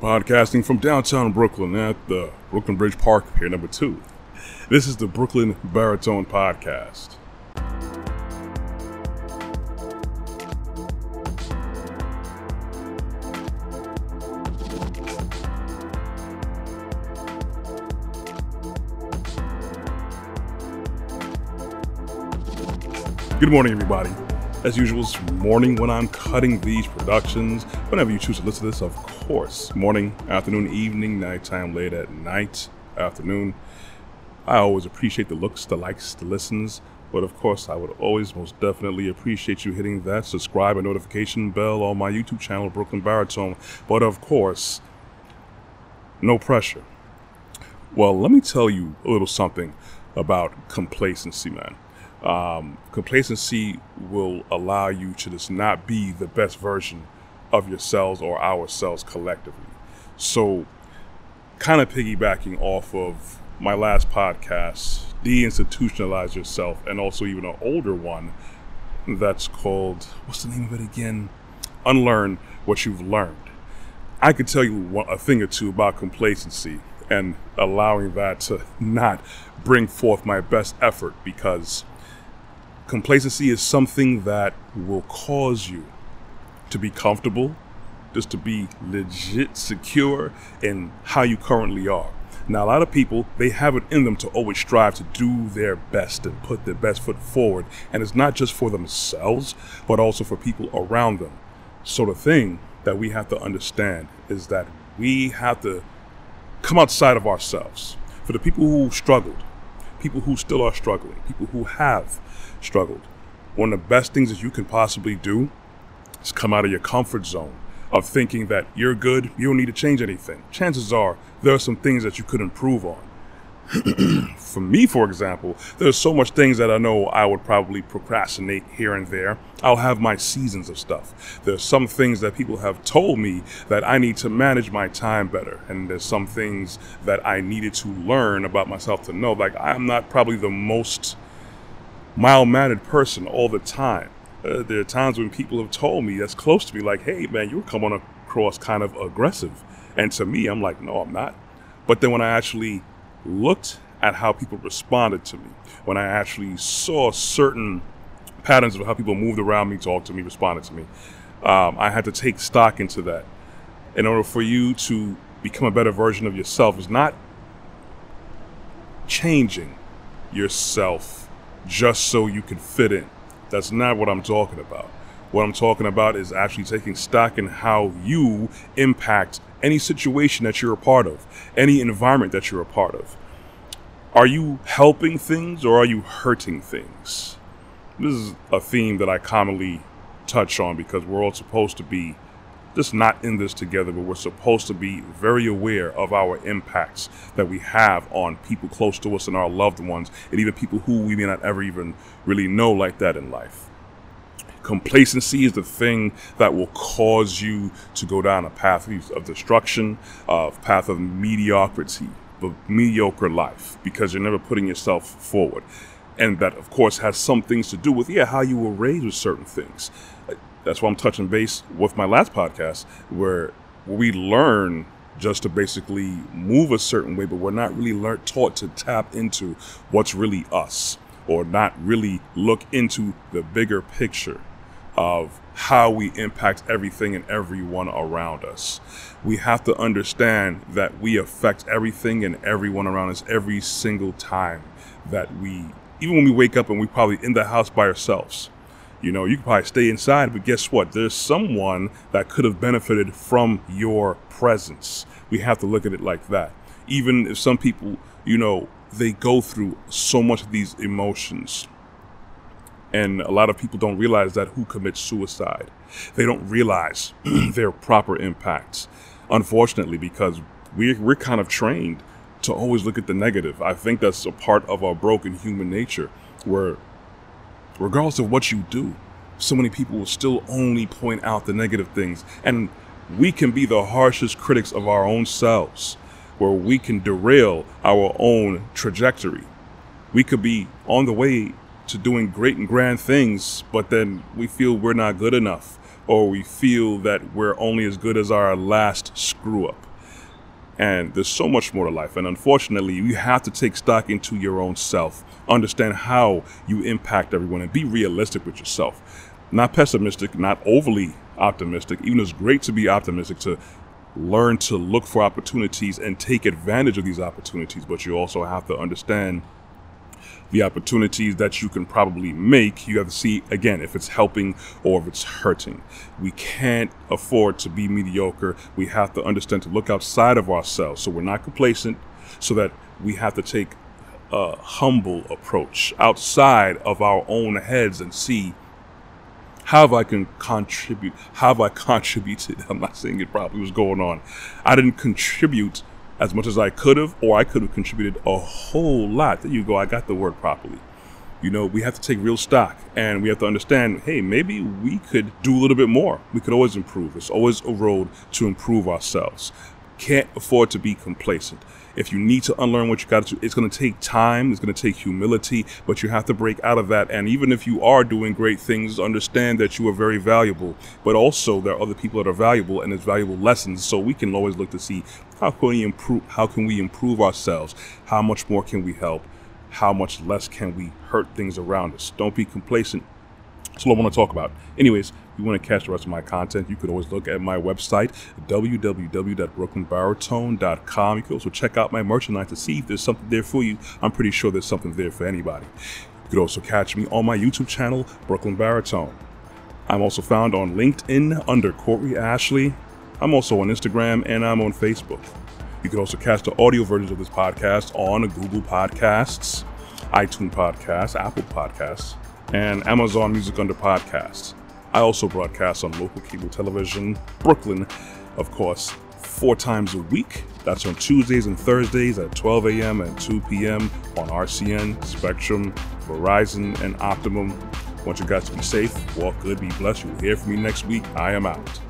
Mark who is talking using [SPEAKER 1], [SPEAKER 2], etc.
[SPEAKER 1] Podcasting from downtown Brooklyn at the Brooklyn Bridge Park, Pier number two. This is the Brooklyn Baritone Podcast. Good morning, everybody. As usual, it's morning when I'm cutting these productions. Whenever you choose to listen to this, of course. Morning, afternoon, evening, nighttime, late at night, afternoon. I always appreciate the looks, the likes, the listens. But of course, I would always most definitely appreciate you hitting that subscribe and notification bell on my YouTube channel, Brooklyn Baritone. But of course, no pressure. Well, let me tell you a little something about complacency, man. Um, complacency will allow you to just not be the best version of yourselves or ourselves collectively. So, kind of piggybacking off of my last podcast, deinstitutionalize yourself, and also even an older one that's called, what's the name of it again? Unlearn what you've learned. I could tell you a thing or two about complacency and allowing that to not bring forth my best effort because complacency is something that will cause you to be comfortable, just to be legit secure in how you currently are. Now, a lot of people, they have it in them to always strive to do their best and put their best foot forward. And it's not just for themselves, but also for people around them. So, the thing that we have to understand is that we have to come outside of ourselves. For the people who struggled, people who still are struggling, people who have struggled. One of the best things that you can possibly do is come out of your comfort zone of thinking that you're good, you don't need to change anything. Chances are there are some things that you could improve on. for me, for example, there's so much things that I know I would probably procrastinate here and there. I'll have my seasons of stuff. There's some things that people have told me that I need to manage my time better. And there's some things that I needed to learn about myself to know. Like, I'm not probably the most mild mannered person all the time. Uh, there are times when people have told me that's close to me, like, hey, man, you're coming across kind of aggressive. And to me, I'm like, no, I'm not. But then when I actually looked at how people responded to me, when I actually saw certain patterns of how people moved around me, talked to me, responded to me, um, I had to take stock into that. In order for you to become a better version of yourself, is not changing yourself just so you can fit in. That's not what I'm talking about. What I'm talking about is actually taking stock in how you impact any situation that you're a part of, any environment that you're a part of. Are you helping things or are you hurting things? This is a theme that I commonly touch on because we're all supposed to be just not in this together, but we're supposed to be very aware of our impacts that we have on people close to us and our loved ones, and even people who we may not ever even really know like that in life. Complacency is the thing that will cause you to go down a path of destruction, a path of mediocrity, of mediocre life, because you're never putting yourself forward. And that, of course, has some things to do with, yeah, how you were raised with certain things that's why I'm touching base with my last podcast, where we learn just to basically move a certain way, but we're not really learned, taught to tap into what's really us, or not really look into the bigger picture of how we impact everything and everyone around us. We have to understand that we affect everything and everyone around us every single time that we, even when we wake up and we're probably in the house by ourselves you know, you could probably stay inside, but guess what? There's someone that could have benefited from your presence. We have to look at it like that. Even if some people, you know, they go through so much of these emotions. And a lot of people don't realize that who commits suicide. They don't realize their proper impacts. Unfortunately, because we're, we're kind of trained to always look at the negative. I think that's a part of our broken human nature where regardless of what you do, so many people will still only point out the negative things. And we can be the harshest critics of our own selves, where we can derail our own trajectory. We could be on the way to doing great and grand things, but then we feel we're not good enough, or we feel that we're only as good as our last screw up. And there's so much more to life. And unfortunately, you have to take stock into your own self, understand how you impact everyone, and be realistic with yourself. Not pessimistic, not overly optimistic. Even it's great to be optimistic, to learn to look for opportunities and take advantage of these opportunities, but you also have to understand the opportunities that you can probably make. You have to see again if it's helping or if it's hurting. We can't afford to be mediocre. We have to understand to look outside of ourselves so we're not complacent, so that we have to take a humble approach outside of our own heads and see how have I can contribute? How have I contributed? I'm not saying it probably was going on. I didn't contribute as much as I could have, or I could have contributed a whole lot. There you go. I got the word properly. You know, we have to take real stock and we have to understand hey, maybe we could do a little bit more. We could always improve. It's always a road to improve ourselves can't afford to be complacent. If you need to unlearn what you got to do, it's going to take time, it's going to take humility, but you have to break out of that. And even if you are doing great things, understand that you are very valuable, but also there are other people that are valuable and it's valuable lessons. So we can always look to see how can we improve, how can we improve ourselves? How much more can we help? How much less can we hurt things around us? Don't be complacent. I want to talk about. Anyways, you want to catch the rest of my content, you could always look at my website, www.brooklynbaritone.com. You could also check out my merchandise to see if there's something there for you. I'm pretty sure there's something there for anybody. You could also catch me on my YouTube channel, Brooklyn Baritone. I'm also found on LinkedIn under Corey Ashley. I'm also on Instagram and I'm on Facebook. You can also catch the audio versions of this podcast on Google Podcasts, iTunes Podcasts, Apple Podcasts, and Amazon Music under Podcasts. I also broadcast on local cable television, Brooklyn, of course, four times a week. That's on Tuesdays and Thursdays at 12 a.m. and 2 p.m. on RCN, Spectrum, Verizon, and Optimum. I want you guys to be safe, walk good, be blessed. You'll hear from me next week. I am out.